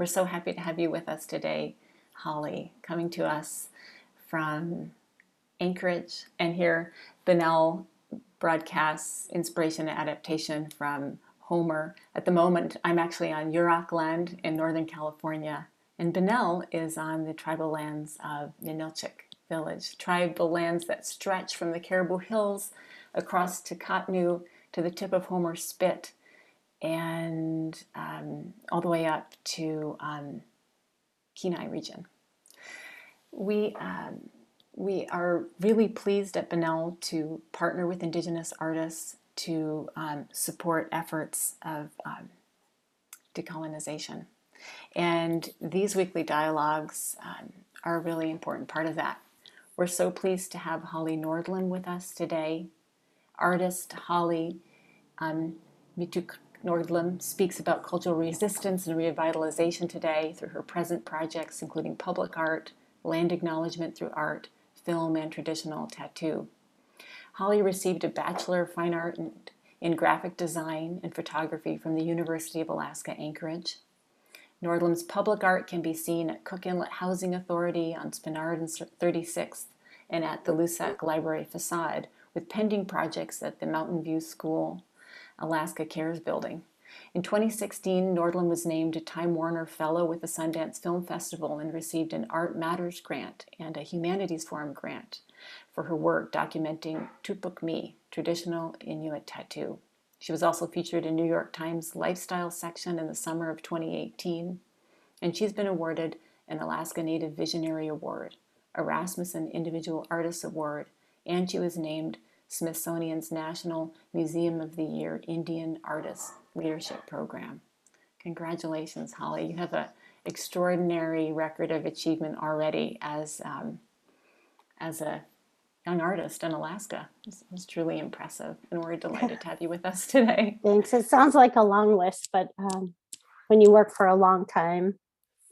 We're so happy to have you with us today, Holly, coming to us from Anchorage. And here, Bunnell broadcasts inspiration and adaptation from Homer. At the moment, I'm actually on Yurok land in Northern California, and Bunnell is on the tribal lands of Ninilchik village, tribal lands that stretch from the Caribou Hills across to Katnu to the tip of Homer Spit and um, all the way up to um, Kenai region. We, um, we are really pleased at Bunnell to partner with Indigenous artists to um, support efforts of um, decolonization. And these weekly dialogues um, are a really important part of that. We're so pleased to have Holly Nordlum with us today. Artist Holly um, Mituk Nordlum speaks about cultural resistance and revitalization today through her present projects, including public art, land acknowledgement through art, film, and traditional tattoo. Holly received a Bachelor of Fine Art in, Graphic Design and Photography from the University of Alaska Anchorage. Nordlum's public art can be seen at Cook Inlet Housing Authority on Spenard and 36th and at the Loussac Library facade, with pending projects at the Mountain View School, Alaska Cares Building. In 2016, Nordlum was named a Time Warner Fellow with the Sundance Film Festival and received an Art Matters grant and a Humanities Forum grant for her work documenting Tupukmi, traditional Inuit tattoo. She was also featured in New York Times lifestyle section in the summer of 2018, and she's been awarded an Alaska Native Visionary Award, a Rasmuson Individual Artist Award, and she was named Smithsonian's National Museum of the American Indian Artist Leadership Program. Congratulations, Holly. You have an extraordinary record of achievement already as, um, as a young artist in Alaska. It's, it's, truly impressive, and we're delighted to have you with us today. Thanks. It sounds like a long list, but um, when you work for a long time,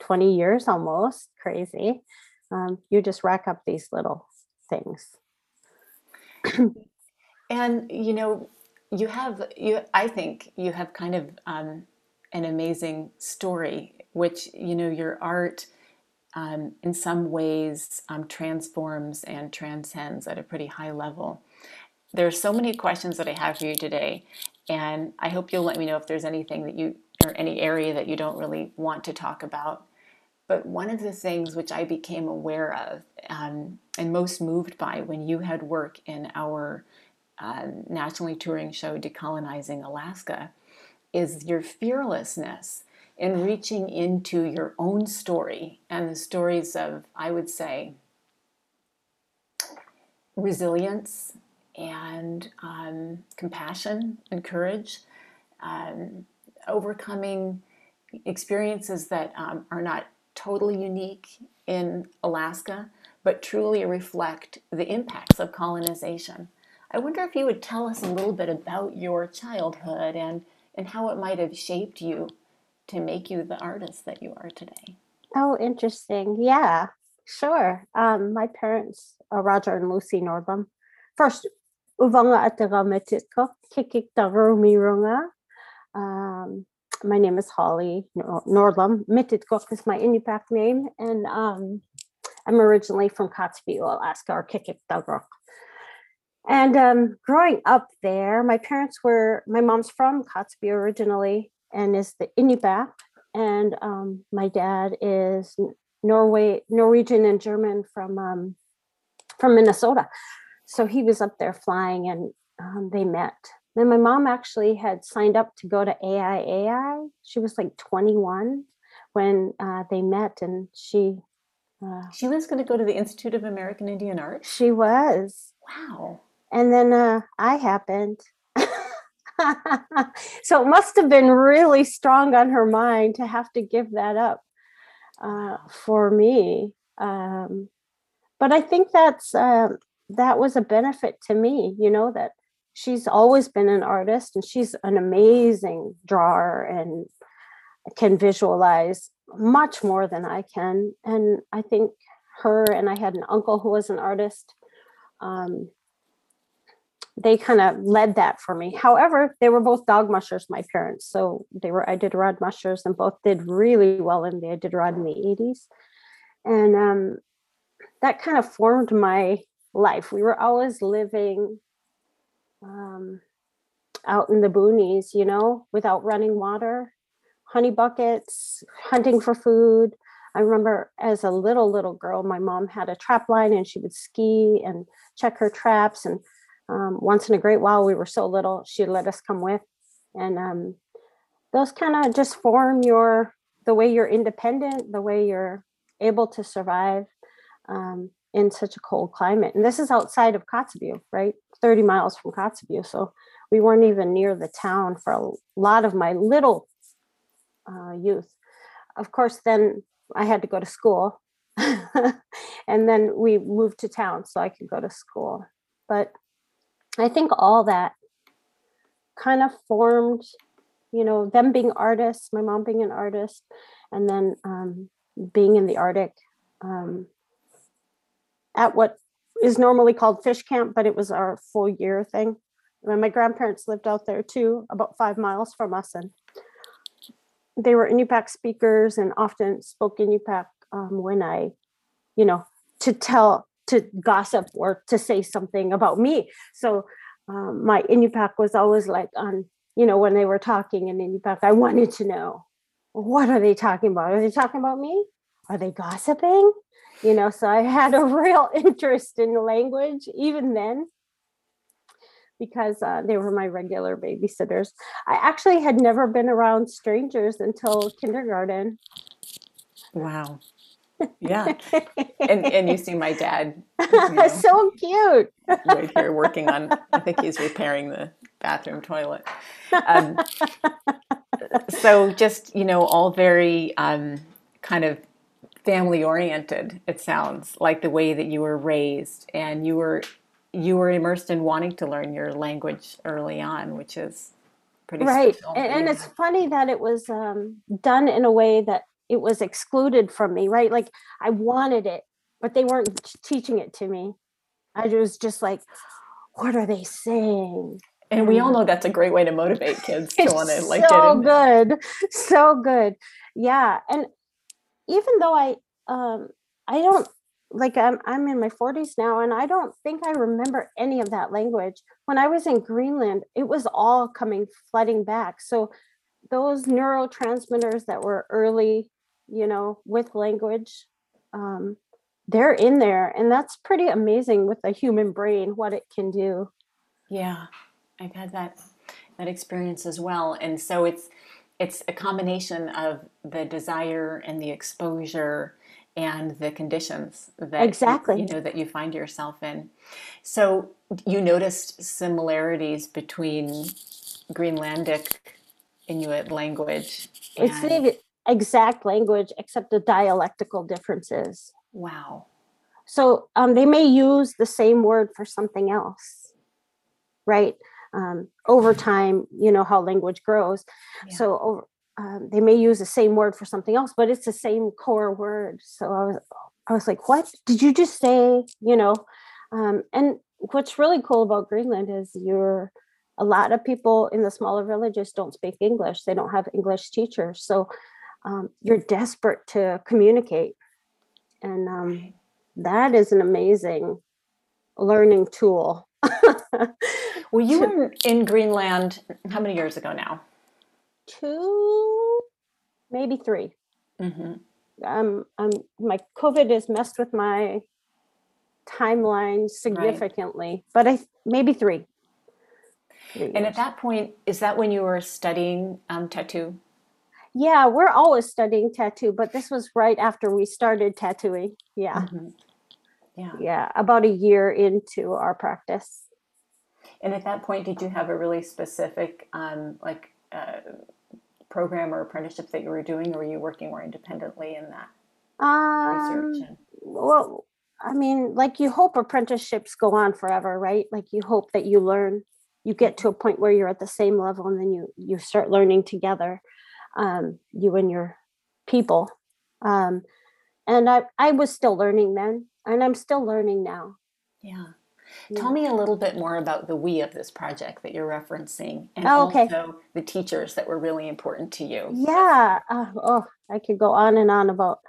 20 years almost, crazy, um, you just rack up these little things. and you know you have you i think you have kind of um, an amazing story which you know your art um, in some ways um, transforms and transcends at a pretty high level. There are so many questions that i have for you today and i hope you'll let me know if there's anything that you or any area that you don't really want to talk about. But one of the things which I became aware of um, and most moved by when you had work in our uh, nationally touring show, Decolonizing Alaska, is your fearlessness in reaching into your own story and the stories of, I would say, resilience and um, compassion and courage, um, overcoming experiences that um, are not totally unique in Alaska, but truly reflect the impacts of colonization. I wonder if you would tell us a little bit about your childhood and, and how it might have shaped you to make you the artist that you are today. Oh, interesting. Yeah, sure. Um, my parents, uh, Roger and Lucy Nordlum, first, uvanga kikik. Um, my name is Holly Nordlum. Mititquq is my Inupiaq name, and um, I'm originally from Kotzebue, Alaska, or Kikik-Tagrok. And um, growing up there, my parents were, my mom's from Kotzebue originally and is the Inupiaq, and um, my dad is Norway, Norwegian and German from um, from Minnesota. So he was up there flying, and um, they met then my mom actually had signed up to go to IAIA. She was like 21 when uh, they met, and she. Uh, she was going to go to the Institute of American Indian Art. She was. Wow. And then uh, I happened. so it must have been really strong on her mind to have to give that up uh, for me. Um, but I think that's uh, that was a benefit to me, you know, that she's always been an artist and she's an amazing drawer and can visualize much more than I can. And I think her and I had an uncle who was an artist. Um, they kind of led that for me. However, they were both dog mushers, my parents. So they were Iditarod mushers and both did really well in the Iditarod in the 80s. And um, that kind of formed my life. We were always living um, out in the boonies, you know, without running water, honey buckets, hunting for food. I remember as a little, little girl, my mom had a trap line and she would ski and check her traps. And um, once in a great while, we were so little, she'd let us come with. And um, those kind of just form your, the way you're independent, the way you're able to survive um, in such a cold climate. And this is outside of Kotzebue, right? 30 miles from Kotzebue. So we weren't even near the town for a lot of my little uh, youth. Of course, then I had to go to school. and then we moved to town so I could go to school. But I think all that kind of formed, you know, them being artists, my mom being an artist, and then um, being in the Arctic um, at what is normally called fish camp, but it was our full year thing. My grandparents lived out there too, about five miles from us, and they were Inupiaq speakers and often spoke Inupiaq um, when I, you know, to tell, to gossip or to say something about me. So um, my Inupiaq was always like on, you know, when they were talking in Inupiaq, I wanted to know what are they talking about? Are they talking about me? Are they gossiping? You know, so I had a real interest in language even then because uh, they were my regular babysitters. I actually had never been around strangers until kindergarten. Wow. Yeah. and and you see my dad you know, so cute. right here working on I think he's repairing the bathroom toilet. Um, so just, you know, all very um, kind of family oriented it sounds like the way that you were raised and you were you were immersed in wanting to learn your language early on, which is pretty right. And, and, it's funny that it was um, done in a way that it was excluded from me, right? Like I wanted it, but they weren't teaching it to me. I was just like, what are they saying? And we all know that's a great way to motivate kids to want to like so good, so good, yeah. And even though I, um, I don't like I'm I'm in my 40s now and I don't think I remember any of that language. When I was in Greenland, it was all coming flooding back. So those neurotransmitters that were early, you know, with language, um, they're in there. And that's pretty amazing with the human brain, what it can do. Yeah, I've had that that experience as well. And so it's it's a combination of the desire and the exposure and the conditions that exactly you, you know that you find yourself in. So you noticed similarities between Greenlandic Inuit language. It's exact language except the dialectical differences. Wow. So um, they may use the same word for something else, right? Um, over time, you know how language grows. Yeah. So over, um, they may use the same word for something else, but it's the same core word. So I was, I was like, "What did you just say?" You know, um, and what's really cool about Greenland is you're a lot of people in the smaller villages don't speak English. They don't have English teachers, so um, you're desperate to communicate, and um, that is an amazing learning tool. well, you were in Greenland how many years ago now? two, maybe 3 mm-hmm. Um, um, my COVID has messed with my timeline significantly, right. but I maybe three. three and at that point, is that when you were studying um, tattoo? Yeah, we're always studying tattoo, but this was right after we started tattooing. Yeah. Mm-hmm. Yeah. Yeah. About a year into our practice. And at that point, did you have a really specific, um, like, uh, program or apprenticeship that you were doing, or were you working more independently in that um, research? And- well, I mean, like you hope apprenticeships go on forever, right? Like you hope that you learn, you get to a point where you're at the same level, and then you you start learning together, um, you and your people. Um, and I I was still learning then, and I'm still learning now. Yeah. Tell me a little bit more about the we of this project that you're referencing and Oh, okay. also the teachers that were really important to you. Yeah. Uh, oh, I could go on and on about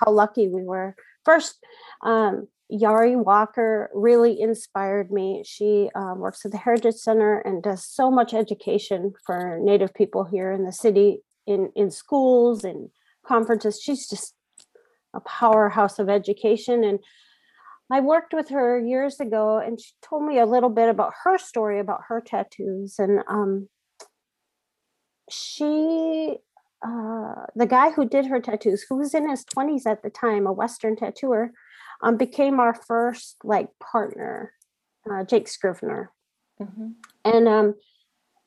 how lucky we were. First, um, Yaari Walker really inspired me. She um, works at the Heritage Center and does so much education for Native people here in the city, in in schools and conferences. She's just a powerhouse of education. And I worked with her years ago, and she told me a little bit about her story about her tattoos. And um, she uh, the guy who did her tattoos, who was in his 20s at the time, a Western tattooer, um, became our first like partner, uh, Jake Scrivener. Mhm. And um,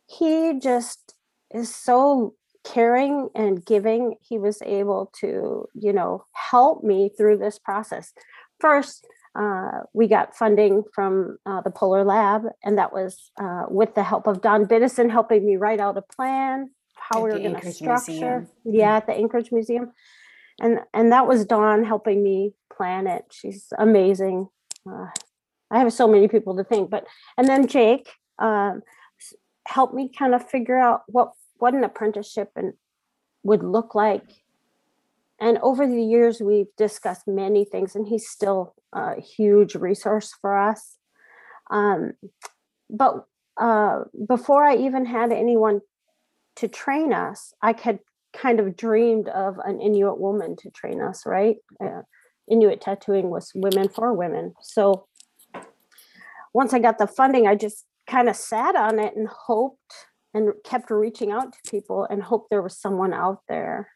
he just is so caring and giving. He was able to, you know, help me through this process. First, uh, we got funding from uh, the Polar Lab, and that was uh, with the help of Dawn Biddison helping me write out a plan how At we the were going to structure. Museum. Yeah, at the Anchorage Museum, and and that was Dawn helping me plan it. She's amazing. Uh, I have so many people to thank, but and then Jake um, helped me kind of figure out what what an apprenticeship and would look like. And over the years, we've discussed many things, and he's still a huge resource for us. Um, but uh, before I even had anyone to train us, I had kind of dreamed of an Inuit woman to train us, right? Uh, Inuit tattooing was women for women. So once I got the funding, I just kind of sat on it and hoped and kept reaching out to people and hoped there was someone out there.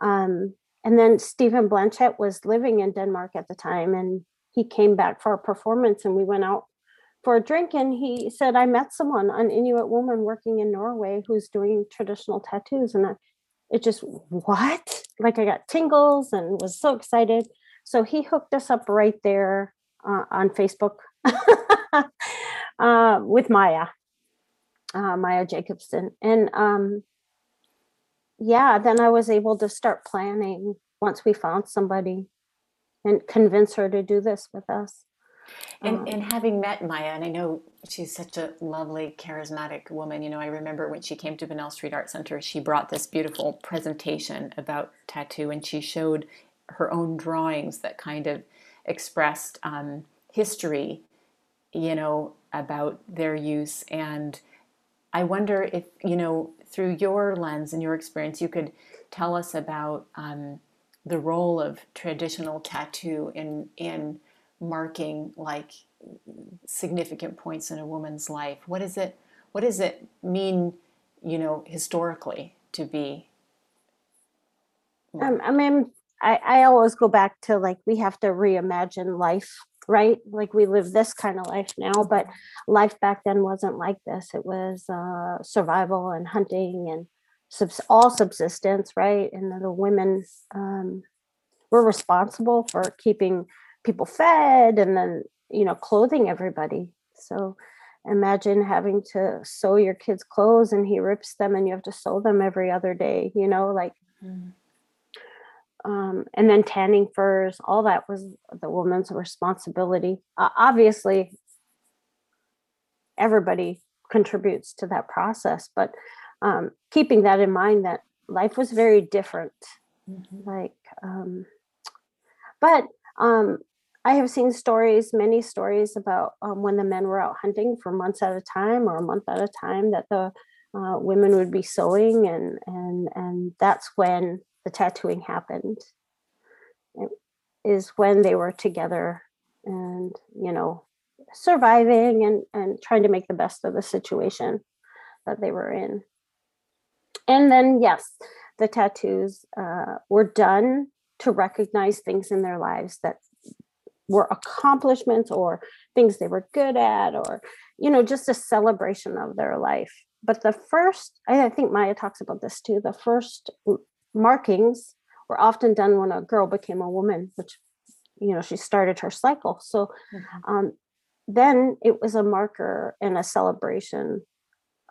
Um, and then Stephen Blanchett was living in Denmark at the time, and he came back for a performance, and we went out for a drink. And he said, "I met someone, an Inuit woman working in Norway, who's doing traditional tattoos." And I, it just what? Like I got tingles and was so excited. So he hooked us up right there uh, on Facebook uh, with Maya, uh, Maya Jacobsen, and um, yeah, then I was able to start planning once we found somebody and convince her to do this with us. And, Um, and having met Maya, and I know she's such a lovely, charismatic woman. You know, I remember when she came to Bunnell Street Art Center, she brought this beautiful presentation about tattoo, and she showed her own drawings that kind of expressed um, history, you know, about their use. And I wonder if, you know, through your lens and your experience, you could tell us about um, the role of traditional tattoo in in marking like significant points in a woman's life. What is it? What does it mean? You know, historically, to be. Um, I mean, I, I always go back to like we have to reimagine life, right? Like we live this kind of life now, but life back then wasn't like this. It was uh, survival and hunting and subs- all subsistence, right? And the women um, were responsible for keeping people fed and then you know clothing everybody. So imagine having to sew your kids' clothes and he rips them and you have to sew them every other day. You know, like um, and then tanning furs, all that was the woman's responsibility. Uh, obviously, everybody contributes to that process, but um, keeping that in mind that life was very different. Like, um, but um, I have seen stories, many stories about um, when the men were out hunting for months at a time or a month at a time, that the uh, women would be sewing, and and and that's when the tattooing happened. Is when they were together, and you know, surviving and and trying to make the best of the situation that they were in. And then yes, the tattoos uh, were done to recognize things in their lives that were accomplishments or things they were good at or you know just a celebration of their life but the first i think maya talks about this too the first markings were often done when a girl became a woman which you know she started her cycle so um, then it was a marker and a celebration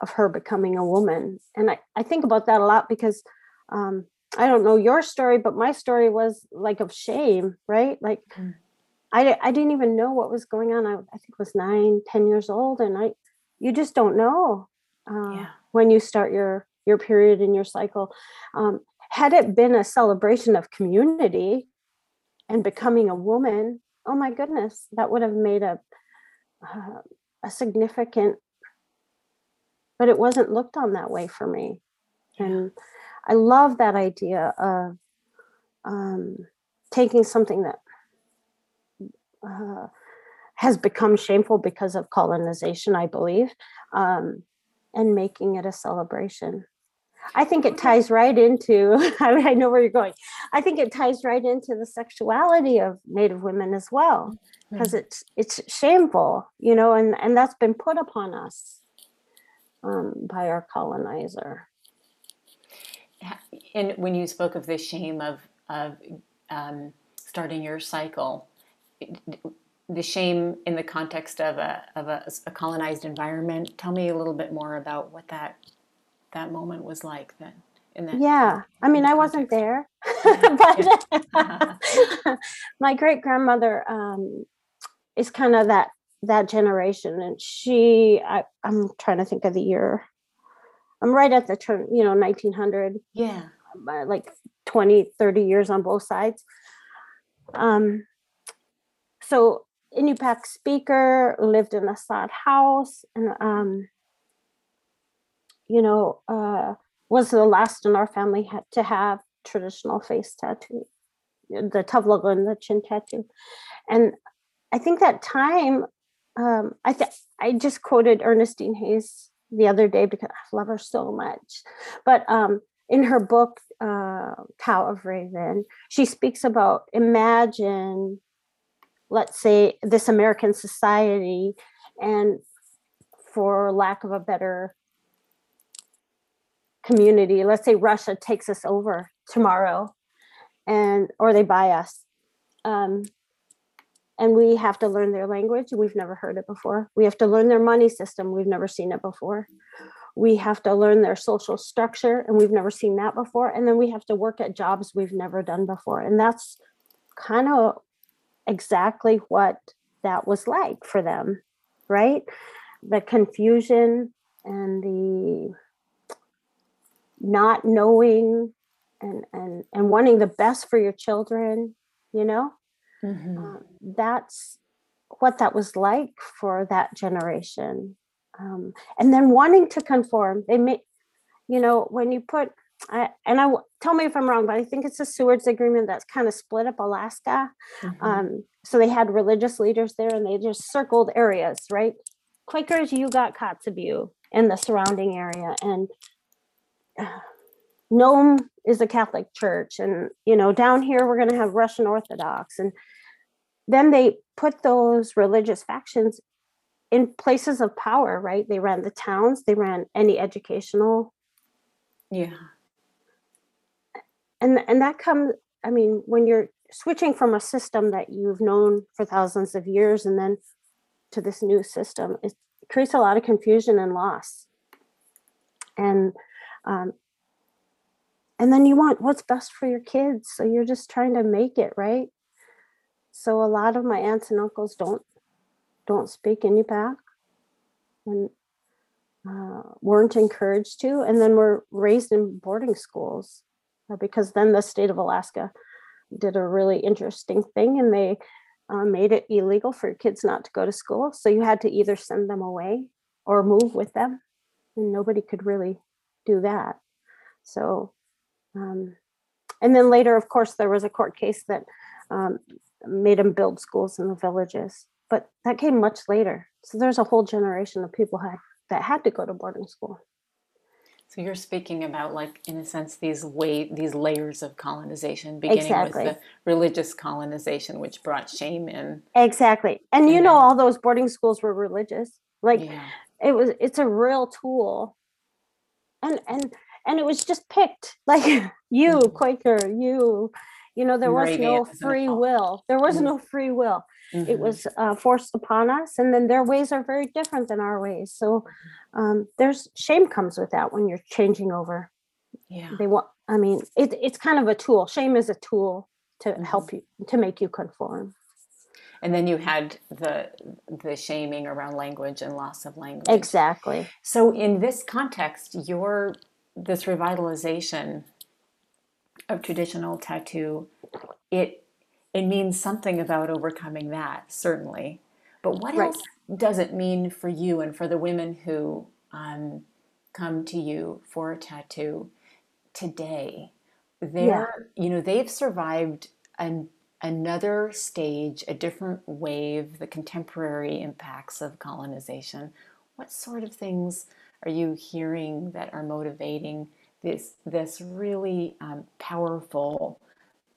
of her becoming a woman and i, I think about that a lot because um, i don't know your story but my story was like of shame right like Mm. I, I didn't even know what was going on. I, I think was nine, ten years old, and I, you just don't know uh, Yeah. when you start your your period in your cycle. Um, had it been a celebration of community and becoming a woman, oh my goodness, that would have made a uh, a significant. But it wasn't looked on that way for me, and I love that idea of um, taking something that uh, has become shameful because of colonization, I believe, um, and making it a celebration. I think it ties right into, I, mean, I know where you're going. I think it ties right into the sexuality of Native women as well, because it's it's shameful, you know, and, and that's been put upon us um, by our colonizer. And when you spoke of the shame of of um, starting your cycle, the shame in the context of a of a, a colonized environment. Tell me a little bit more about what that that moment was like then. In that, Yeah, I mean, I wasn't there, but my great grandmother um, is kind of that that generation, and she, I, I'm trying to think of the year. I'm right at the turn, you know, 1900, yeah. uh, like 20, 30 years on both sides. Um, so Inupiaq speaker lived in a sod house, and um, you know, uh, was the last in our family to have traditional face tattoo, the tavlaga and the chin tattoo. And I think that time, um, I th- I just quoted Ernestine Hayes the other day because I love her so much. But um, in her book, uh, Tao of Raven, she speaks about imagine, let's say, this American society, and for lack of a better community. Let's say russia takes us over tomorrow and or they buy us um, and we have to learn their language. We've never heard it before. We have to learn their money system. We've never seen it before. We have to learn their social structure and we've never seen that before. And then we have to work at jobs we've never done before. And that's kind of exactly what that was like for them right? The confusion and the not knowing and and and wanting the best for your children you know Mhm. um, that's what that was like for that generation um, and then wanting to conform they may you know when you put I, and I tell me if I'm wrong, but I think it's a Seward's agreement that's kind of split up Alaska. Mhm. Um, so they had religious leaders there, and they just circled areas, right? Quakers, you got Kotzebue and the surrounding area, and Nome is a Catholic church, and you know down here we're going to have Russian Orthodox, and then they put those religious factions in places of power, right? They ran the towns, they ran any educational yeah. and and that comes i mean when you're switching from a system that you've known for thousands of years and then to this new system it creates a lot of confusion and loss and um, and then you want what's best for your kids so you're just trying to make it right so a lot of my aunts and uncles don't don't speak Inupiaq and uh, weren't encouraged to and then were raised in boarding schools uh, because then the state of Alaska did a really interesting thing and they uh, made it illegal for kids not to go to school. So you had to either send them away or move with them, and nobody could really do that. So, um, and then later, of course, there was a court case that um, made them build schools in the villages, but that came much later. So there's a whole generation of people had, that had to go to boarding school. So you're speaking about, like, in a sense, these way these layers of colonization, beginning Exactly. with the religious colonization, which brought shame in. Exactly. And you know, all those boarding schools were religious. Like yeah. it was, it's a real tool. And, and, and it was just picked like you, Mhm. Quaker, you, you know, there was no free will. There was no free will. Mhm. It was uh, forced upon us. And then their ways are very different than our ways. So um, there's shame comes with that when you're changing over. yeah. They want, I mean, it, it's kind of a tool. Shame is a tool to Mhm. help you, to make you conform. And then you had the the shaming around language and loss of language. Exactly. So in this context your this revitalization of traditional tattoo it it means something about overcoming that certainly. But what Right. else does it mean for you and for the women who um, come to you for a tattoo today? They're you know they've survived an, another stage a different wave the contemporary impacts of colonization. What sort of things are you hearing that are motivating this this really um, powerful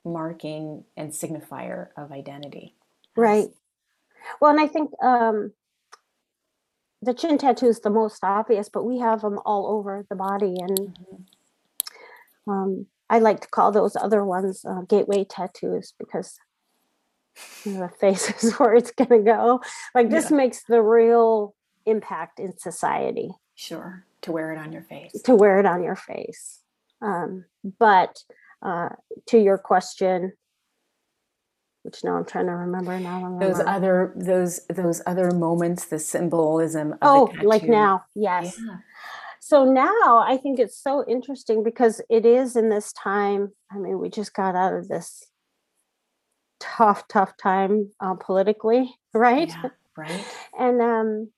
marking and signifier of identity? Right. Well and i think um the chin tattoo is the most obvious but we have them all over the body and Mhm. um i like to call those other ones uh, gateway tattoos because you know, the face is where it's going to go like this Yeah. makes the real impact in society sure to wear it on your face to wear it on your face. Um, but uh, to your question, which now I'm trying to remember now. those other those those other moments the symbolism of oh, like now, yes. yeah So now I think it's so interesting because it is in this time. I mean, we just got out of this tough, tough time uh, politically, right? yeah, right and um,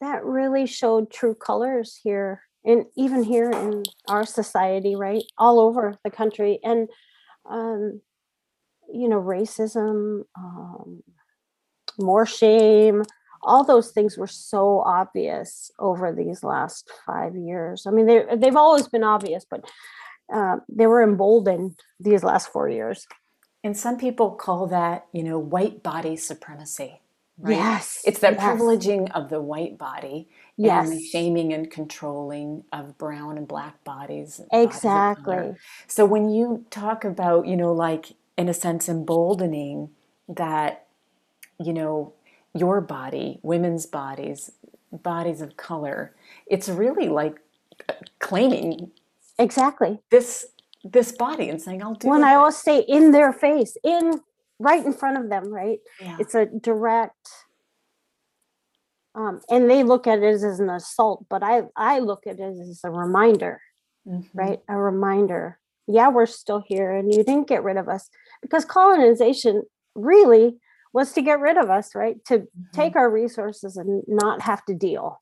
that really showed true colors here and even here in our society right all over the country and um, you know racism um, more shame all those things were so obvious over these last five years. I mean they, they've always been obvious but uh, they were emboldened these last four years. And some people call that you know white body supremacy right? Yes it's that yes, privileging of the white body yes and the shaming and controlling of brown and black bodies and bodies exactly. So when you talk about, you know, like in a sense emboldening that, you know, your body, women's bodies, bodies of color, it's really like claiming exactly this this body and saying, "I'll do when it." I always say in their face, in right in front of them, right? yeah. It's a direct um, and they look at it as an assault, but I I look at it as a reminder, Mhm. right? A reminder. Yeah, we're still here and you didn't get rid of us because colonization really was to get rid of us, right? To Mhm. take our resources and not have to deal.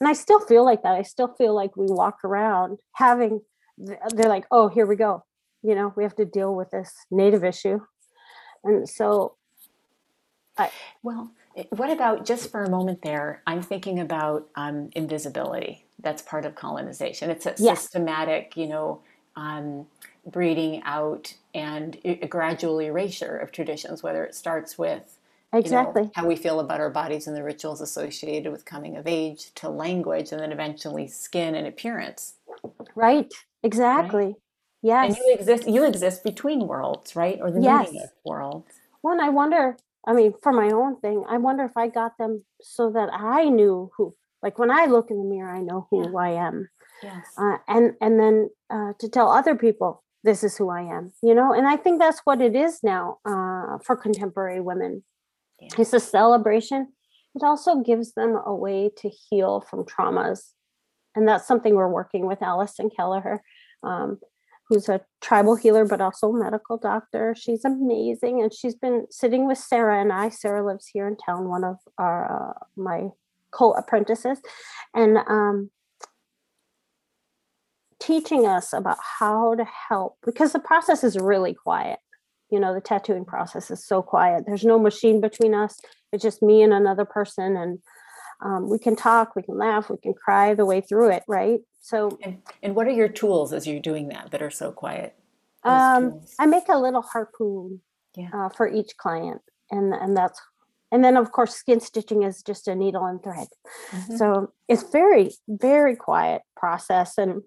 And I still feel like that. I still feel like we walk around having, they're like, oh, here we go. You know, we have to deal with this native issue. And so, I, Well, eh, what about just for a moment there? I'm thinking about um, invisibility. That's part of colonization. It's a Yeah. systematic, you know, um, breeding out and a gradual erasure of traditions, whether it starts with you know, exactly. how we feel about our bodies and the rituals associated with coming of age to language and then eventually skin and appearance. Right. Exactly. And Yes. you exist you exist between worlds, right? Or the Yes. meeting of worlds. One, I wonder, I mean, for my own thing, I wonder if I got them so that I knew who, like when I look in the mirror, I know who Yeah. I am. Yes. Uh, and, and then uh, to tell other people, this is who I am, you know? And I think that's what it is now uh, for contemporary women. Yeah. It's a celebration. It also gives them a way to heal from traumas. And that's something we're working with Allison Kelliher, um, who's a tribal healer, but also a medical doctor. She's amazing. And she's been sitting with Sarah and I. Sarah lives here in town, one of our, uh, my co apprentices. And um, teaching us about how to help because the process is really quiet. You know, the tattooing process is so quiet. There's no machine between us. It's just me and another person. And um, we can talk, we can laugh, we can cry the way through it, right? So And, and what are your tools as you're doing that that are so quiet? Um. I make a little harpoon Yeah. uh, for each client. And, and that's, and then of course, skin stitching is just a needle and thread. Mhm. So it's very, very quiet process. And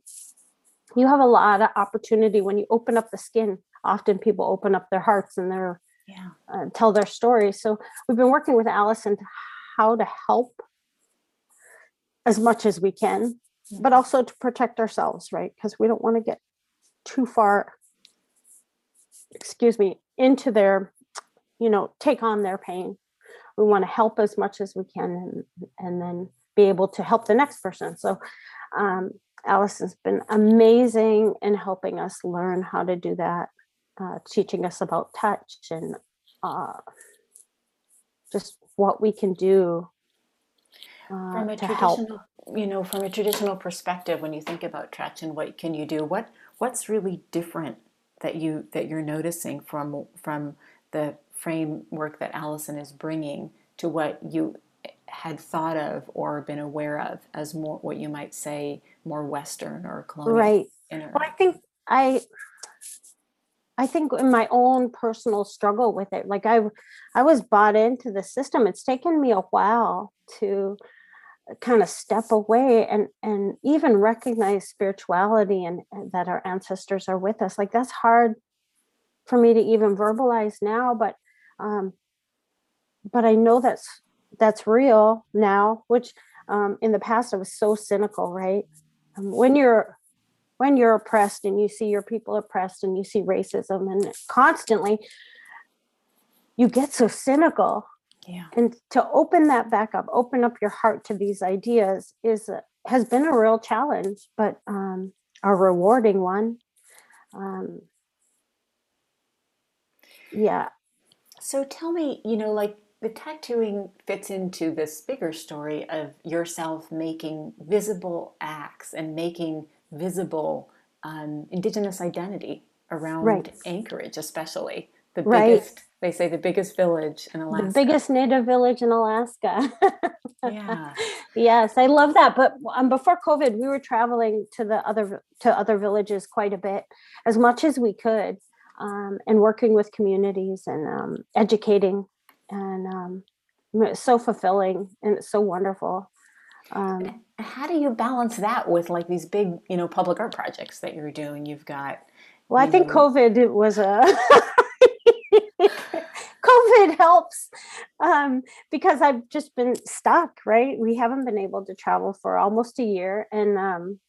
you have a lot of opportunity when you open up the skin. Often people open up their hearts and their yeah. uh, tell their stories. So we've been working with Allison to how to help as much as we can, but Mhm. also to protect ourselves, right? Because we don't want to get too far, excuse me, into their, you know, take on their pain. we want to help as much as we can and, and then be able to help the next person. So um, Allison's been amazing in helping us learn how to do that, uh, teaching us about touch and uh, just what we can do uh, from a to help. traditional you know from a traditional perspective when you think about touch and what can you do what what's really different that you that you're noticing from from the framework that Allison is bringing to what you had thought of or been aware of as more what you might say more western or colonial Right. inter- Well, I think I, I think in my own personal struggle with it, like I, I was bought into the system. It's taken me a while to kind of step away and and even recognize spirituality and, and that our ancestors are with us. Like that's hard for me to even verbalize now, but um, but I know that's that's real now. Which um, in the past I was so cynical, right? Um, when you're when you're oppressed and you see your people oppressed and you see racism and constantly you get so cynical yeah and to open that back up open up your heart to these ideas is has been a real challenge but um a rewarding one um yeah So tell me, you know, like the tattooing fits into this bigger story of yourself making visible acts and making visible um, Indigenous identity around Right. Anchorage, especially the Right. biggest. They say the biggest village in Alaska. the biggest native village in alaska Yeah. yes i love that but um, before covid we were traveling to the other to other villages quite a bit as much as we could um, and working with communities and um, educating and um, it's so fulfilling and it's so wonderful um, How do you balance that with like these big, you know, public art projects that you're doing? You've got well i think Mhm. covid was a covid helps um, because i've just been stuck right we haven't been able to travel for almost a year and um,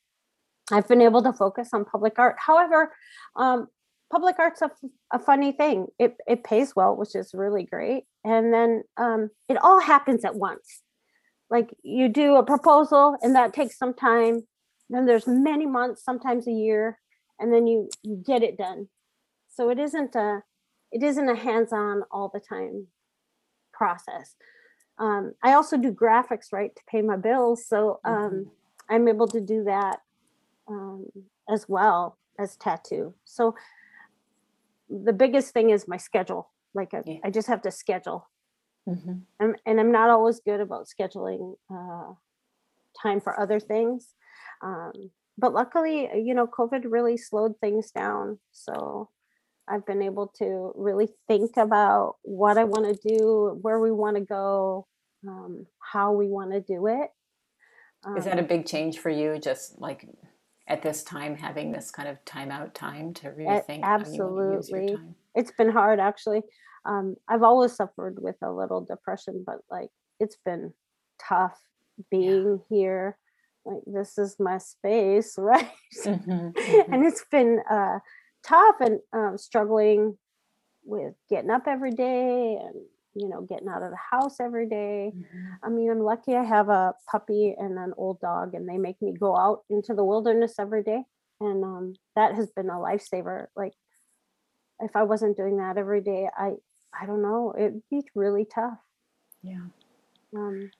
i've been able to focus on public art however um, public art's a, a funny thing. It, it pays well which is really great. And then um, it all happens at once. Like you do a proposal and that takes some time. Then there's many months sometimes a year and then you, you get it done. So it isn't a it isn't a hands-on all the time process. Um, i also do graphics right to pay my bills. So um, Mhm. i'm able to do that um, as well as tattoo. So the biggest thing is my schedule like i, Yeah. I just have to schedule Mhm. I'm, and i'm not always good about scheduling uh, time for other things um, but luckily you know covid really slowed things down so i've been able to really think about what i want to do where we want to go um, how we want to do it Is that a Um, big change for you? Just like at this time, having this kind of timeout time to rethink A- think how you want to use your absolutely. time. it's been hard actually um, i've always suffered with a little depression but like it's been tough being here like this is my space right Mhm, mhm. and it's been uh, tough and um, struggling with getting up every day and you know getting out of the house every day Mhm. i mean i'm lucky i have a puppy and an old dog and they make me go out into the wilderness every day and um, that has been a lifesaver like if i wasn't doing that every day i i don't know it'd be really tough Yeah. um,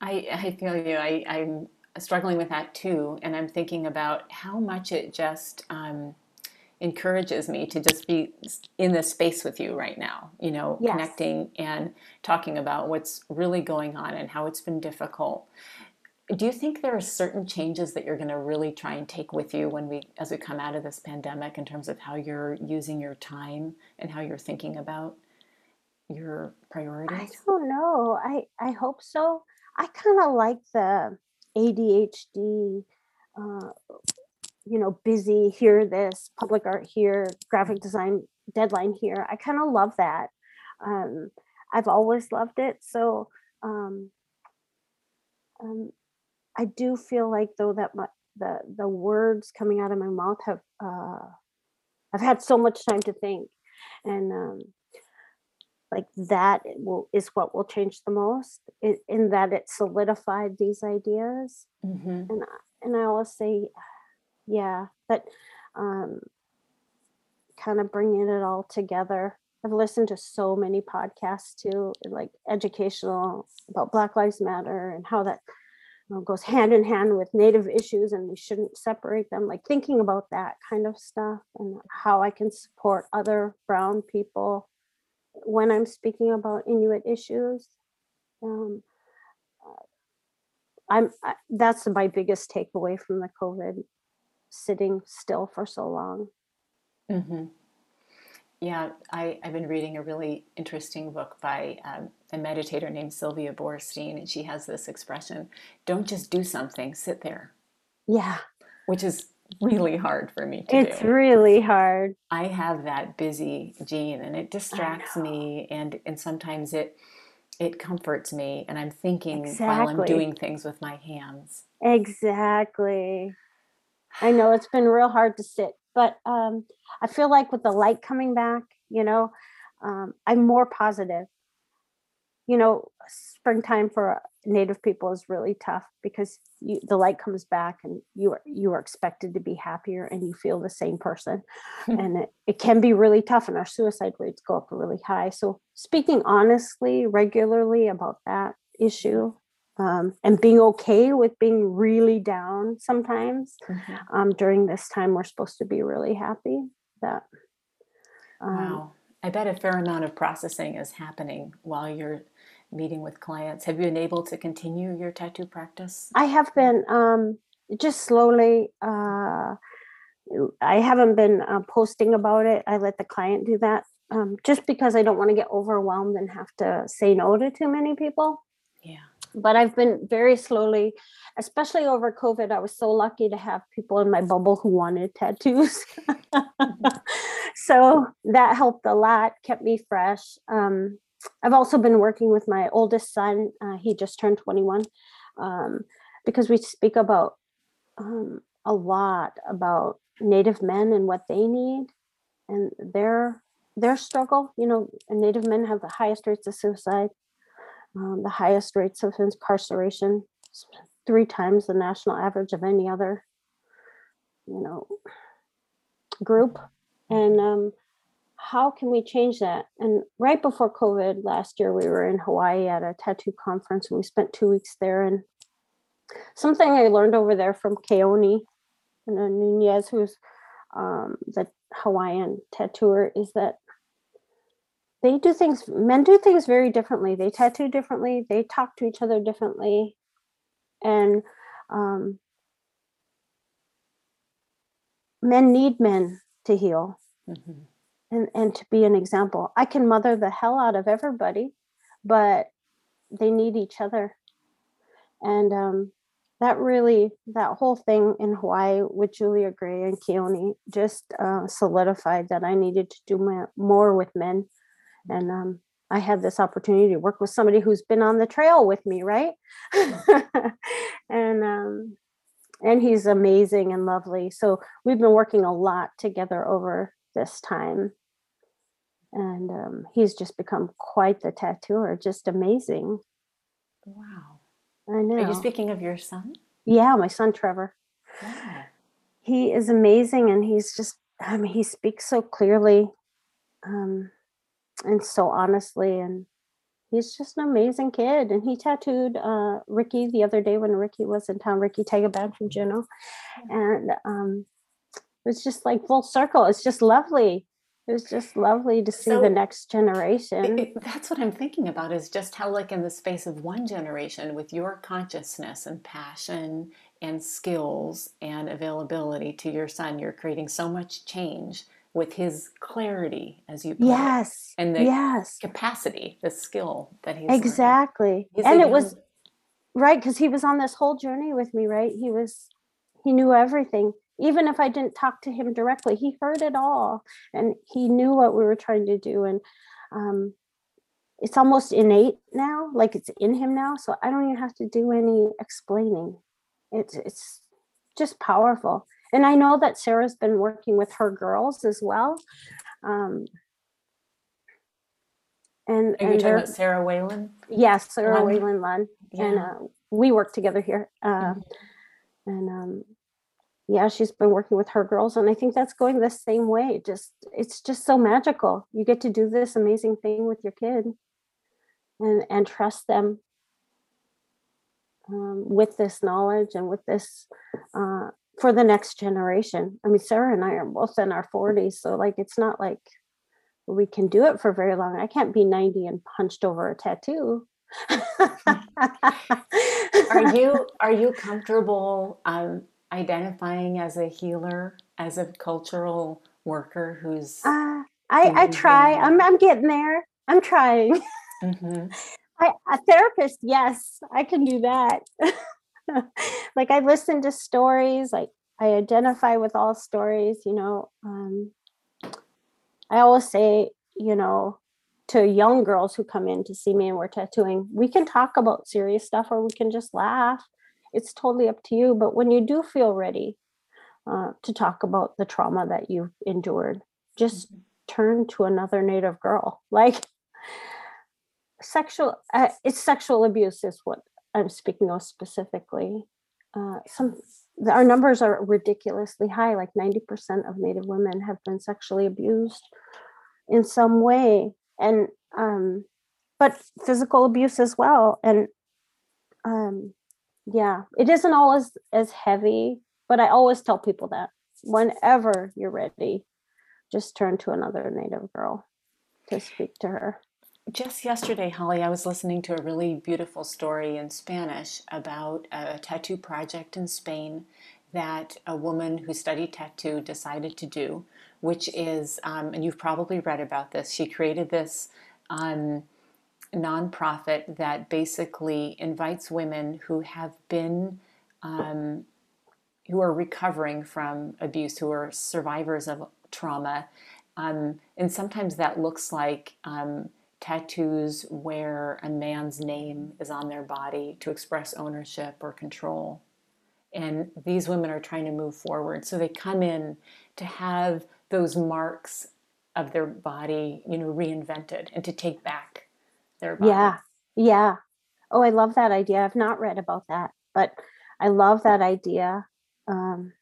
I, I feel you. I, I'm struggling with that too. And I'm thinking about how much it just um, encourages me to just be in this space with you right now, you know, Yes. connecting and talking about what's really going on and how it's been difficult. Do you think there are certain changes that you're going to really try and take with you when we, as we come out of this pandemic, in terms of how you're using your time and how you're thinking about your priorities? I don't know. I I hope so. I kind of like the ADHD, uh, you know, busy here, this public art here, graphic design deadline here. I kind of love that. Um, I've always loved it. So um, um, I do feel like though that my, the the words coming out of my mouth have uh, I've had so much time to think, and um, like that will is what will change the most in, in that it solidified these ideas hmm and I- and I always say, yeah, but um, kind of bringing it all together. I've listened to so many podcasts too, like educational about Black Lives Matter and how that you know, goes hand in hand with Native issues, and we shouldn't separate them. Like thinking about that kind of stuff and how I can support other Brown people when I'm speaking about Inuit issues. Um, I'm I, that's my biggest takeaway from the COVID sitting still for so long. Mm-hmm. Yeah, I, I've been reading a really interesting book by um, a meditator named Sylvia Boorstein, and she has this expression don't just do something, sit there, Yeah, which is really hard for me to do. it's do. really hard. I have that busy gene and it distracts me and, and sometimes it it comforts me and I'm thinking while I'm doing things with my hands. Exactly. I know it's been real hard to sit, but um, I feel like with the light coming back, you know, um, I'm more positive. You know, springtime for Native people is really tough because you, the light comes back and you are you are expected to be happier and you feel the same person, and it, it can be really tough. And our suicide rates go up really high. So speaking honestly, regularly about that issue, um, and being okay with being really down sometimes Mhm. um, during this time we're supposed to be really happy that um, Wow. I bet a fair amount of processing is happening while you're meeting with clients. Have you been able to continue your tattoo practice? i have been um, just slowly uh, i haven't been uh, posting about it i let the client do that um, just because i don't want to get overwhelmed and have to say no to too many people Yeah. But I've been very slowly, especially over COVID. I was so lucky to have people in my bubble who wanted tattoos. so that helped a lot, kept me fresh. Um, I've also been working with my oldest son. Uh, he just turned 21 um, because we speak about um, a lot about Native men and what they need and their their struggle. You know, Native men have the highest rates of suicide um, the highest rates of incarceration, three times the national average of any other, you know, group. And um, how can we change that? And right before COVID last year, we were in Hawaii at a tattoo conference, and we spent two weeks there. And something I learned over there from Keone Nunes, who's um, the Hawaiian tattooer, is that they do things men do things very differently. They tattoo differently. They talk to each other differently. And um, men need men to heal. Mhm. and, and to be an example. I can mother the hell out of everybody but they need each other. And um, that really that whole thing in hawaii with julia gray and keone just uh, solidified that i needed to do my, more with men and um, I had this opportunity to work with somebody who's been on the trail with me, right? and um, and he's amazing and lovely. So we've been working a lot together over this time, and um, he's just become quite the tattooer, just amazing. Wow. I know. Are you speaking of your son? yeah, my son Trevor. Wow. he is amazing and he's just i mean he speaks so clearly um and so honestly and he's just an amazing kid and he tattooed uh ricky the other day when ricky was in town ricky tagaban from juneau and um it was just like full circle it's just lovely it was just lovely to see So- the next generation. It- it- that's what I'm thinking about is just how, like, in the space of one generation, with your consciousness and passion and skills and availability to your son, you're creating so much change with his clarity, as you put it, yes and the yes. capacity, the skill that he's exactly. He's and it was right because he was on this whole journey with me right? He was he knew everything. Even if i didn't talk to him directly he heard it all and he knew what we were trying to do and um it's almost innate now like it's in him now so i don't even have to do any explaining. It's it's just powerful and i know that sarah's been working with her girls as well um and Are you and talking about Sarah Whalen? yes, Sarah Lund? Whalen Lund, and uh, we work together here. Uh, Mhm. and um, yeah, she's been working with her girls, and I think that's going the same way. Just it's just so magical. You get to do this amazing thing with your kid, and and trust them um, with this knowledge and with this uh, for the next generation. I mean, Sarah and I are both in our forties, so like it's not like we can do it for very long. I can't be ninety and punched over a tattoo. Are you are you comfortable um, identifying as a healer, as a cultural worker who's Uh, I, I try. I'm I'm getting there. I'm trying. Mhm. I, a therapist, yes, I can do that. like I listen to stories, like I identify with all stories, you know. Um, I always say, you know, to young girls who come in to see me and we're tattooing, we can talk about serious stuff or we can just laugh. It's totally up to you. But when you do feel ready uh, to talk about the trauma that you've endured, just turn to another native girl. Like sexual uh, it's sexual abuse is what i'm speaking of specifically uh, some our numbers are ridiculously high like 90% of native women have been sexually abused in some way and um but physical abuse as well and um yeah it isn't always as heavy but i always tell people that whenever you're ready just turn to another native girl to speak to her Just yesterday, Holly, I was listening to a really beautiful story in Spanish about a tattoo project in Spain that a woman who studied tattoo decided to do, which is, um, and you've probably read about this, she created this um, nonprofit that basically invites women who have been. Um, who are recovering from abuse, who are survivors of trauma, um, and sometimes that looks like um, tattoos where a man's name is on their body to express ownership or control. And these women are trying to move forward. So they come in to have those marks of their body, you know, reinvented and to take back their body. Yeah. Yeah. Oh, I love that idea. I've not read about that, but I love that idea. Um,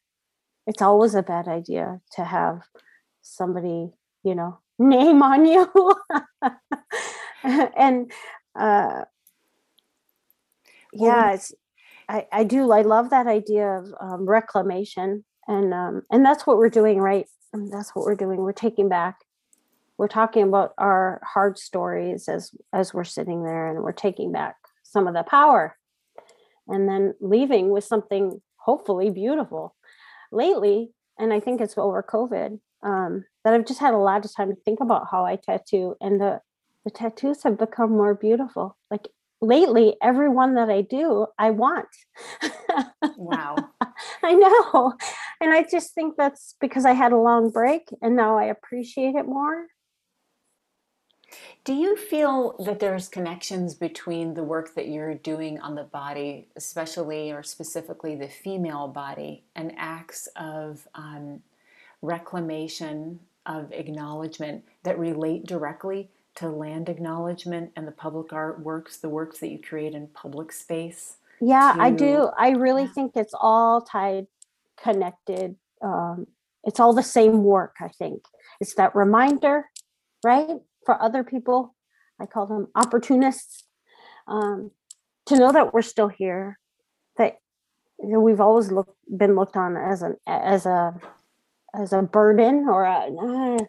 it's always a bad idea to have somebody, you know, name on you. and uh, yeah, it's, I, I do. I love that idea of um, reclamation, and um, and that's what we're doing, right? And that's what we're doing. We're taking back we're talking about our hard stories as as we're sitting there and we're taking back some of the power and then leaving with something hopefully beautiful lately and i think it's over covid um, that i've just had a lot of time to think about how i tattoo and the the tattoos have become more beautiful like lately every one that i do i want Wow. I know. And I just think that's because I had a long break and now I appreciate it more. Do you feel that there's connections between the work that you're doing on the body, especially or specifically the female body, and acts of um, reclamation, of acknowledgement that relate directly to land acknowledgement and the public art works, the works that you create in public space? Yeah, I do. I really yeah. think it's all tied, connected. Um, it's all the same work, I think. It's that reminder, right? For other people, I call them opportunists, um, to know that we're still here, that you know, we've always looked been looked on as an as a as a burden or a uh,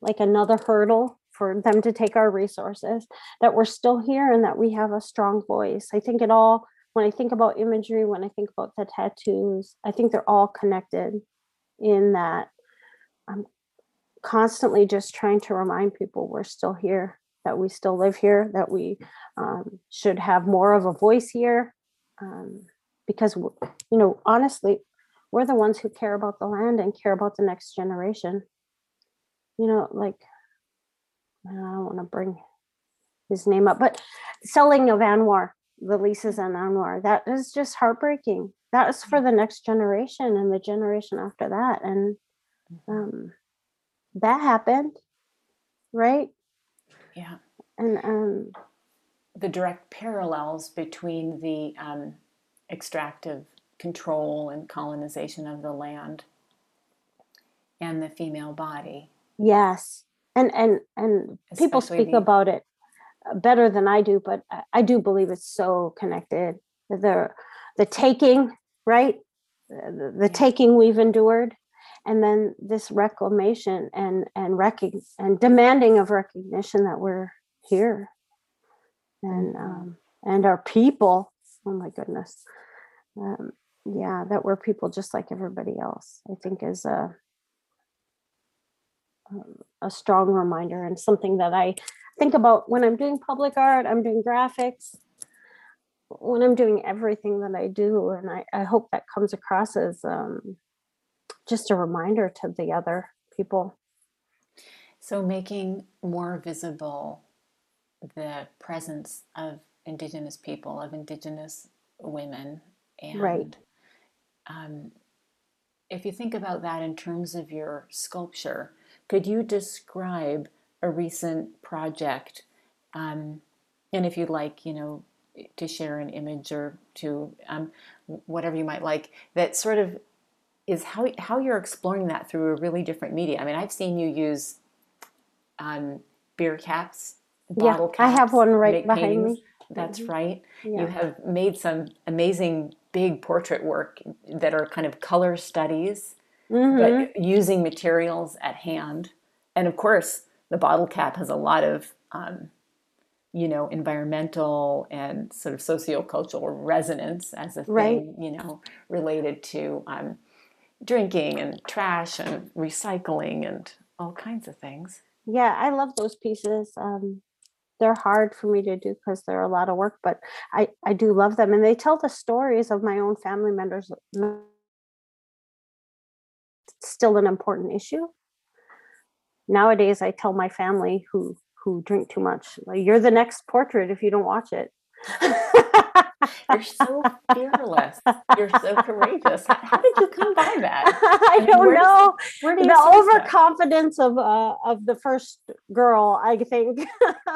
like another hurdle for them to take our resources that we're still here and that we have a strong voice. I think it all when i think about imagery when i think about the tattoos i think they're all connected in that i'm constantly just trying to remind people we're still here that we still live here that we um, should have more of a voice here um, because you know honestly we're the ones who care about the land and care about the next generation. You know like i don't want to bring his name up but selling of ANWR the leases on ANWR that is just heartbreaking. That is for the next generation and the generation after that and um, that happened right? Yeah. and um, the direct parallels between the um, extractive control and colonization of the land and the female body. yes, and and and people speak the- about it uh, better than I do, but I, I do believe it's so connected. The the taking, right? The, the Yeah. taking we've endured, and then this reclamation and and recog- and demanding of recognition that we're here, and Mhm. um, and our people. Oh my goodness, um, yeah, that we're people just like everybody else. I think is a um, a strong reminder and something that I think about when I'm doing public art, I'm doing graphics, when I'm doing everything that I do. And I, I hope that comes across as um, just a reminder to the other people. So, making more visible the presence of Indigenous people, of Indigenous women. And Right. Um, if you think about that in terms of your sculpture, could you describe a recent project? Um, and if you'd like, you know, to share an image or to um, whatever you might like, that sort of is how, how you're exploring that through a really different media. I mean, I've seen you use um, beer caps, Yeah, caps. I have one right behind paintings. me. That's Mhm. right. You have made some amazing big portrait work that are kind of color studies, Mhm. but using materials at hand. And of course, the bottle cap has a lot of, um, you know, environmental and sort of sociocultural resonance as a thing, Right. you know, related to um, drinking and trash and recycling and all kinds of things. yeah, I love those pieces. Um, they're hard for me to do because they're a lot of work, but I, I do love them. And they tell the stories of my own family members. Mm, it's still an important issue. Nowadays, I tell my family who who drink too much, like, you're the next portrait if you don't watch it. You're so fearless. You're so courageous. How, how did you come by that? I mean, don't does- know. Where do The source that? overconfidence of uh, of the first girl, I think.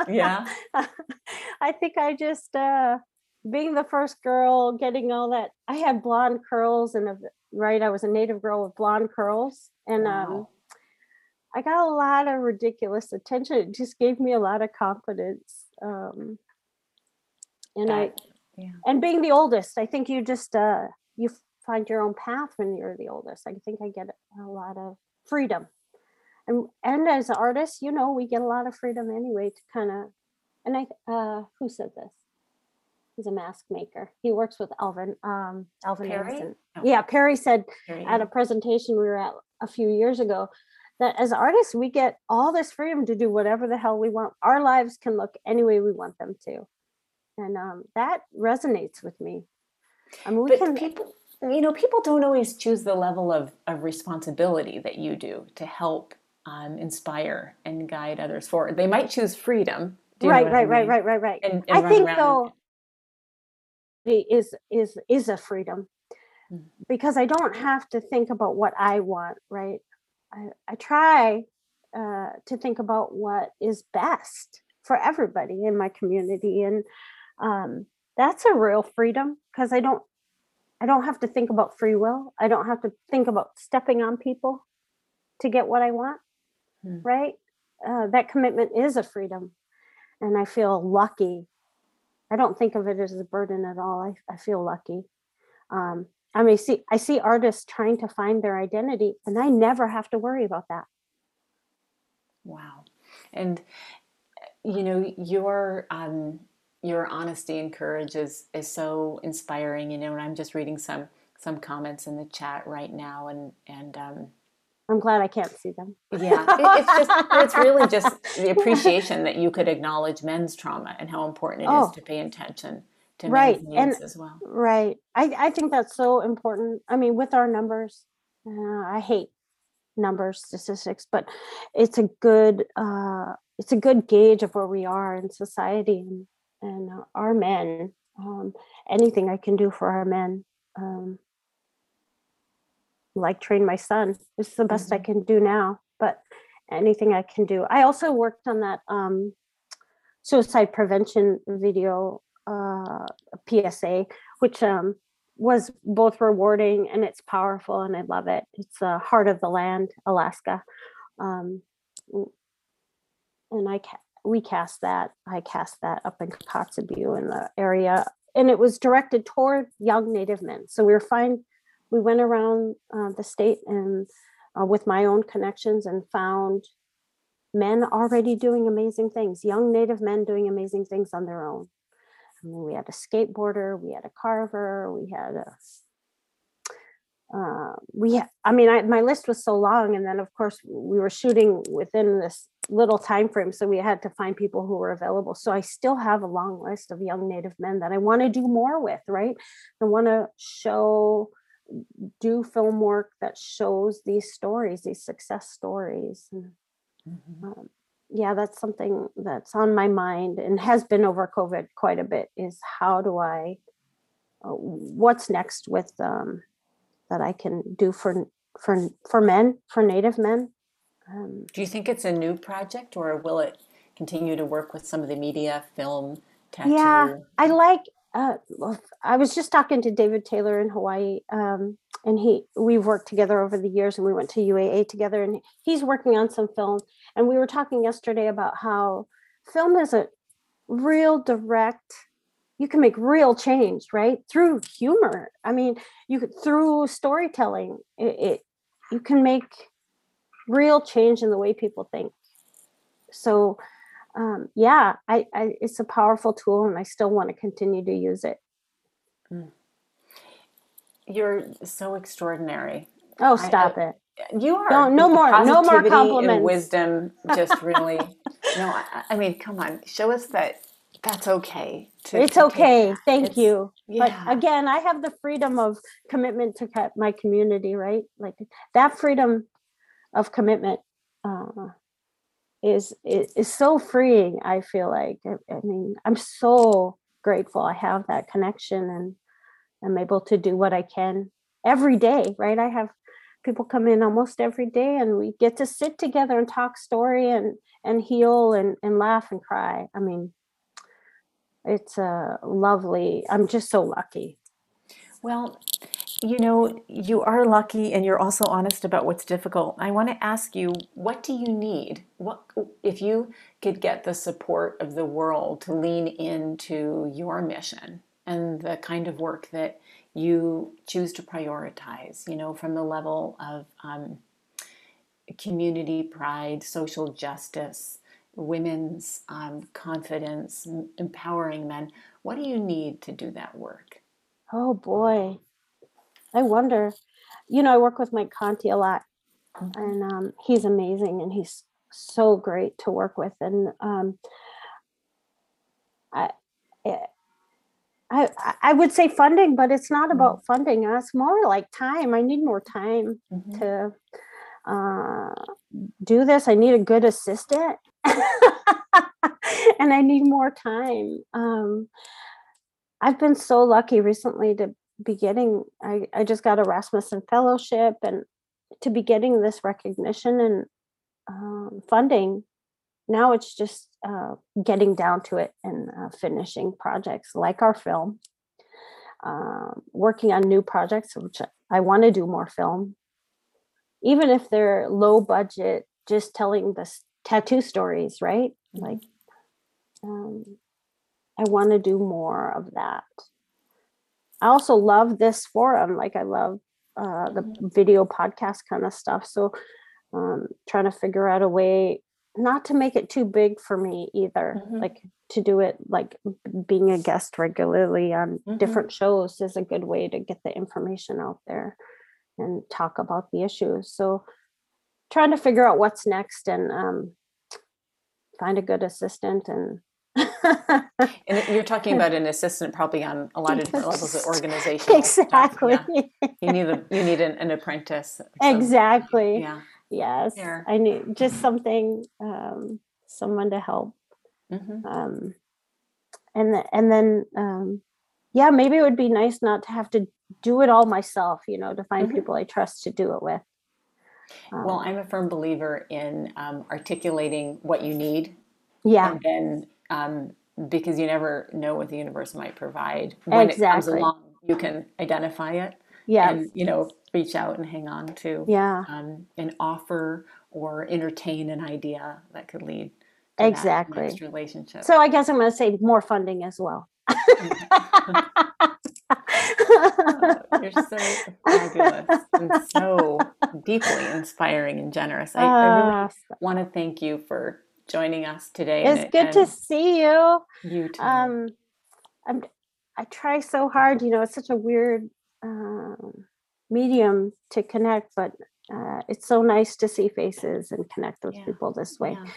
Yeah. I think I just uh being the first girl, getting all that I had blonde curls and a, right, I was a native girl with blonde curls. And um I got a lot of ridiculous attention. It just gave me a lot of confidence. Um and I yeah. and being the oldest, I think you just uh you find your own path when you're the oldest. I think I get a lot of freedom. And and as artists, you know, we get a lot of freedom anyway to kind of and I uh who said this? He's a mask maker. He works with Alvin um Alvin Perry? Yeah, Perry said you at a presentation we were at a few years ago that as artists we get all this freedom to do whatever the hell we want. Our lives can look any way we want them to. And um, that resonates with me. I mean, we But can people, you know, people don't always choose the level of, of responsibility that you do to help um, inspire and guide others forward. They might choose freedom. Right, I right, right, mean? right, right, right. And, and I think though is is is a freedom Mhm. because I don't have to think about what I want, right? I, I try uh, to think about what is best for everybody in my community, and um, that's a real freedom because I don't I don't have to think about free will. I don't have to think about stepping on people to get what I want, Hmm. right? Uh, that commitment is a freedom, and I feel lucky I don't think of it as a burden at all. I, I feel lucky. Um, I mean, see, I see artists trying to find their identity, and I never have to worry about that. Wow. And you know, your um your honesty and courage is is so inspiring, you know, and I'm just reading some some comments in the chat right now and and um I'm glad I can't see them. yeah, it- it's just it's really just the appreciation that you could acknowledge men's trauma and how important it is Oh. to pay attention to Right, men's and- as well. Right. I, I think that's so important. I mean, with our numbers, uh, I hate numbers, statistics, but it's a good uh, it's a good gauge of where we are in society and and uh, our men. Um, anything I can do for our men, um, like train my son, This is the best I can do now. But anything I can do. I also worked on that um, suicide prevention video uh, PSA, which um, was both rewarding and it's powerful, and I love it. It's the heart of the land, Alaska, um, and I ca- we cast that. I cast that up in Kotzebue in the area, and it was directed toward young Native men. So we were fine. We went around uh, the state and uh, with my own connections and found men already doing amazing things, young Native men doing amazing things on their own. I mean, we had a skateboarder, we had a carver, we had a uh, we i mean I, my list was so long and then of course we were shooting within this little time frame so we had to find people who were available. So i still have a long list of young native men that i want to do more with right? I want to show do film work that shows these stories these success stories and, um, yeah that's something that's on my mind and has been over covid quite a bit is how do i uh, what's next with um, that I can do for for for men, for Native men. Um, Do you think it's a new project, or will it continue to work with some of the media, film, tattoo? Yeah, I like. Uh, I was just talking to David Taylor in Hawaii, um, and he we've worked together over the years, and we went to UAA together, and he's working on some film. And we were talking yesterday about how film is a real direct you can make real change right through humor i mean you could through storytelling it, it you can make real change in the way people think so um, yeah I, I it's a powerful tool and i still want to continue to use it You're so extraordinary. oh stop it You are. No- no more- no more compliments. wisdom just really. no, I, I mean, come on, show us that that's okay. It's okay that. thank It's- you Yeah. but again i have the freedom of commitment to my community right like that freedom of commitment uh, is, is is so freeing i feel like I, I mean i'm so grateful i have that connection and i'm able to do what i can every day right i have people come in almost every day and we get to sit together and talk story and and heal and and laugh and cry i mean it's a lovely i'm just so lucky Well, you know, you are lucky and you're also honest about what's difficult. I want to ask you, what do you need? What if you could get the support of the world to lean into your mission and the kind of work that you choose to prioritize, you know, from the level of um, community pride, social justice, women's um, confidence, empowering men. What do you need to do that work? oh boy i wonder you know i work with mike conti a lot and um, he's amazing and he's so great to work with and um, I, eh, I I- would say funding, but it's not about funding. uh, It's more like time. I need more time Mhm. to uh, do this. I need a good assistant, and I need more time. Um, I've been so lucky recently to be getting. I I just got a Rasmuson fellowship and to be getting this recognition and um, funding. Now it's just uh, getting down to it and uh, finishing projects like our film. Um, working on new projects, which I want to do more film, even if they're low budget, just telling the tattoo stories, right? Mhm. Like, um, I want to do more of that. I also love this forum. Like, I love uh, the video podcast kind of stuff. So, um, trying to figure out a way not to make it too big for me either. Mhm. Like to do it like being a guest regularly on Mhm. different shows is a good way to get the information out there and talk about the issues. So, trying to figure out what's next and um, find a good assistant and And you're talking about an assistant probably on a lot of different levels of organizational stuff, exactly yeah. You need a, you need an, an apprentice. so, exactly yeah. yes Fair. i need just something um, someone to help hmm um, and th- and then um, yeah maybe it would be nice not to have to do it all myself you know to find Mhm. people i trust to do it with Well, Um, I'm a firm believer in um, articulating what you need yeah and then um, because you never know what the universe might provide when it comes along. You can identify it Yes. and you know reach out and hang on to yeah. um, an offer or entertain an idea that could lead to Exactly. relationship. So I guess I'm going to say more funding as well. You're so fabulous and so deeply inspiring and generous. I, I really want to thank you for joining us today. it's and- good to see you. you too. Um, I'm, I try so hard, you know, it's such a weird um, medium to connect, but uh, it's so nice to see faces and connect with Yeah. people this way. Yeah.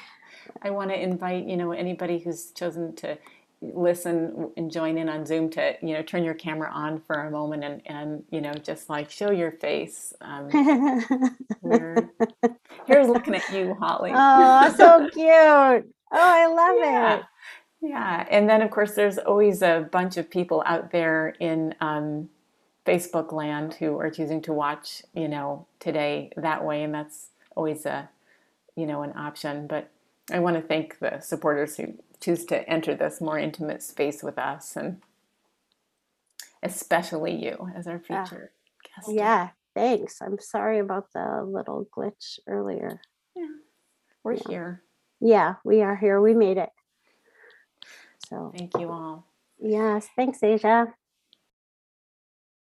I want to invite you know anybody who's chosen to listen and join in on Zoom to you know turn your camera on for a moment and and you know just like show your face. Um, here's looking at you, Holly. oh, so cute. Oh, I love yeah. it. Yeah, and then of course there's always a bunch of people out there in um, Facebook land who are choosing to watch, you know, today that way, and that's always a, you know, an option. But I want to thank the supporters who choose to enter this more intimate space with us, and especially you as our Yeah. featured guest. Yeah, thanks. I'm sorry about the little glitch earlier. Yeah, we're Yeah. here. Yeah, we are here. We made it. So, Thank you all. yes, thanks, Asia.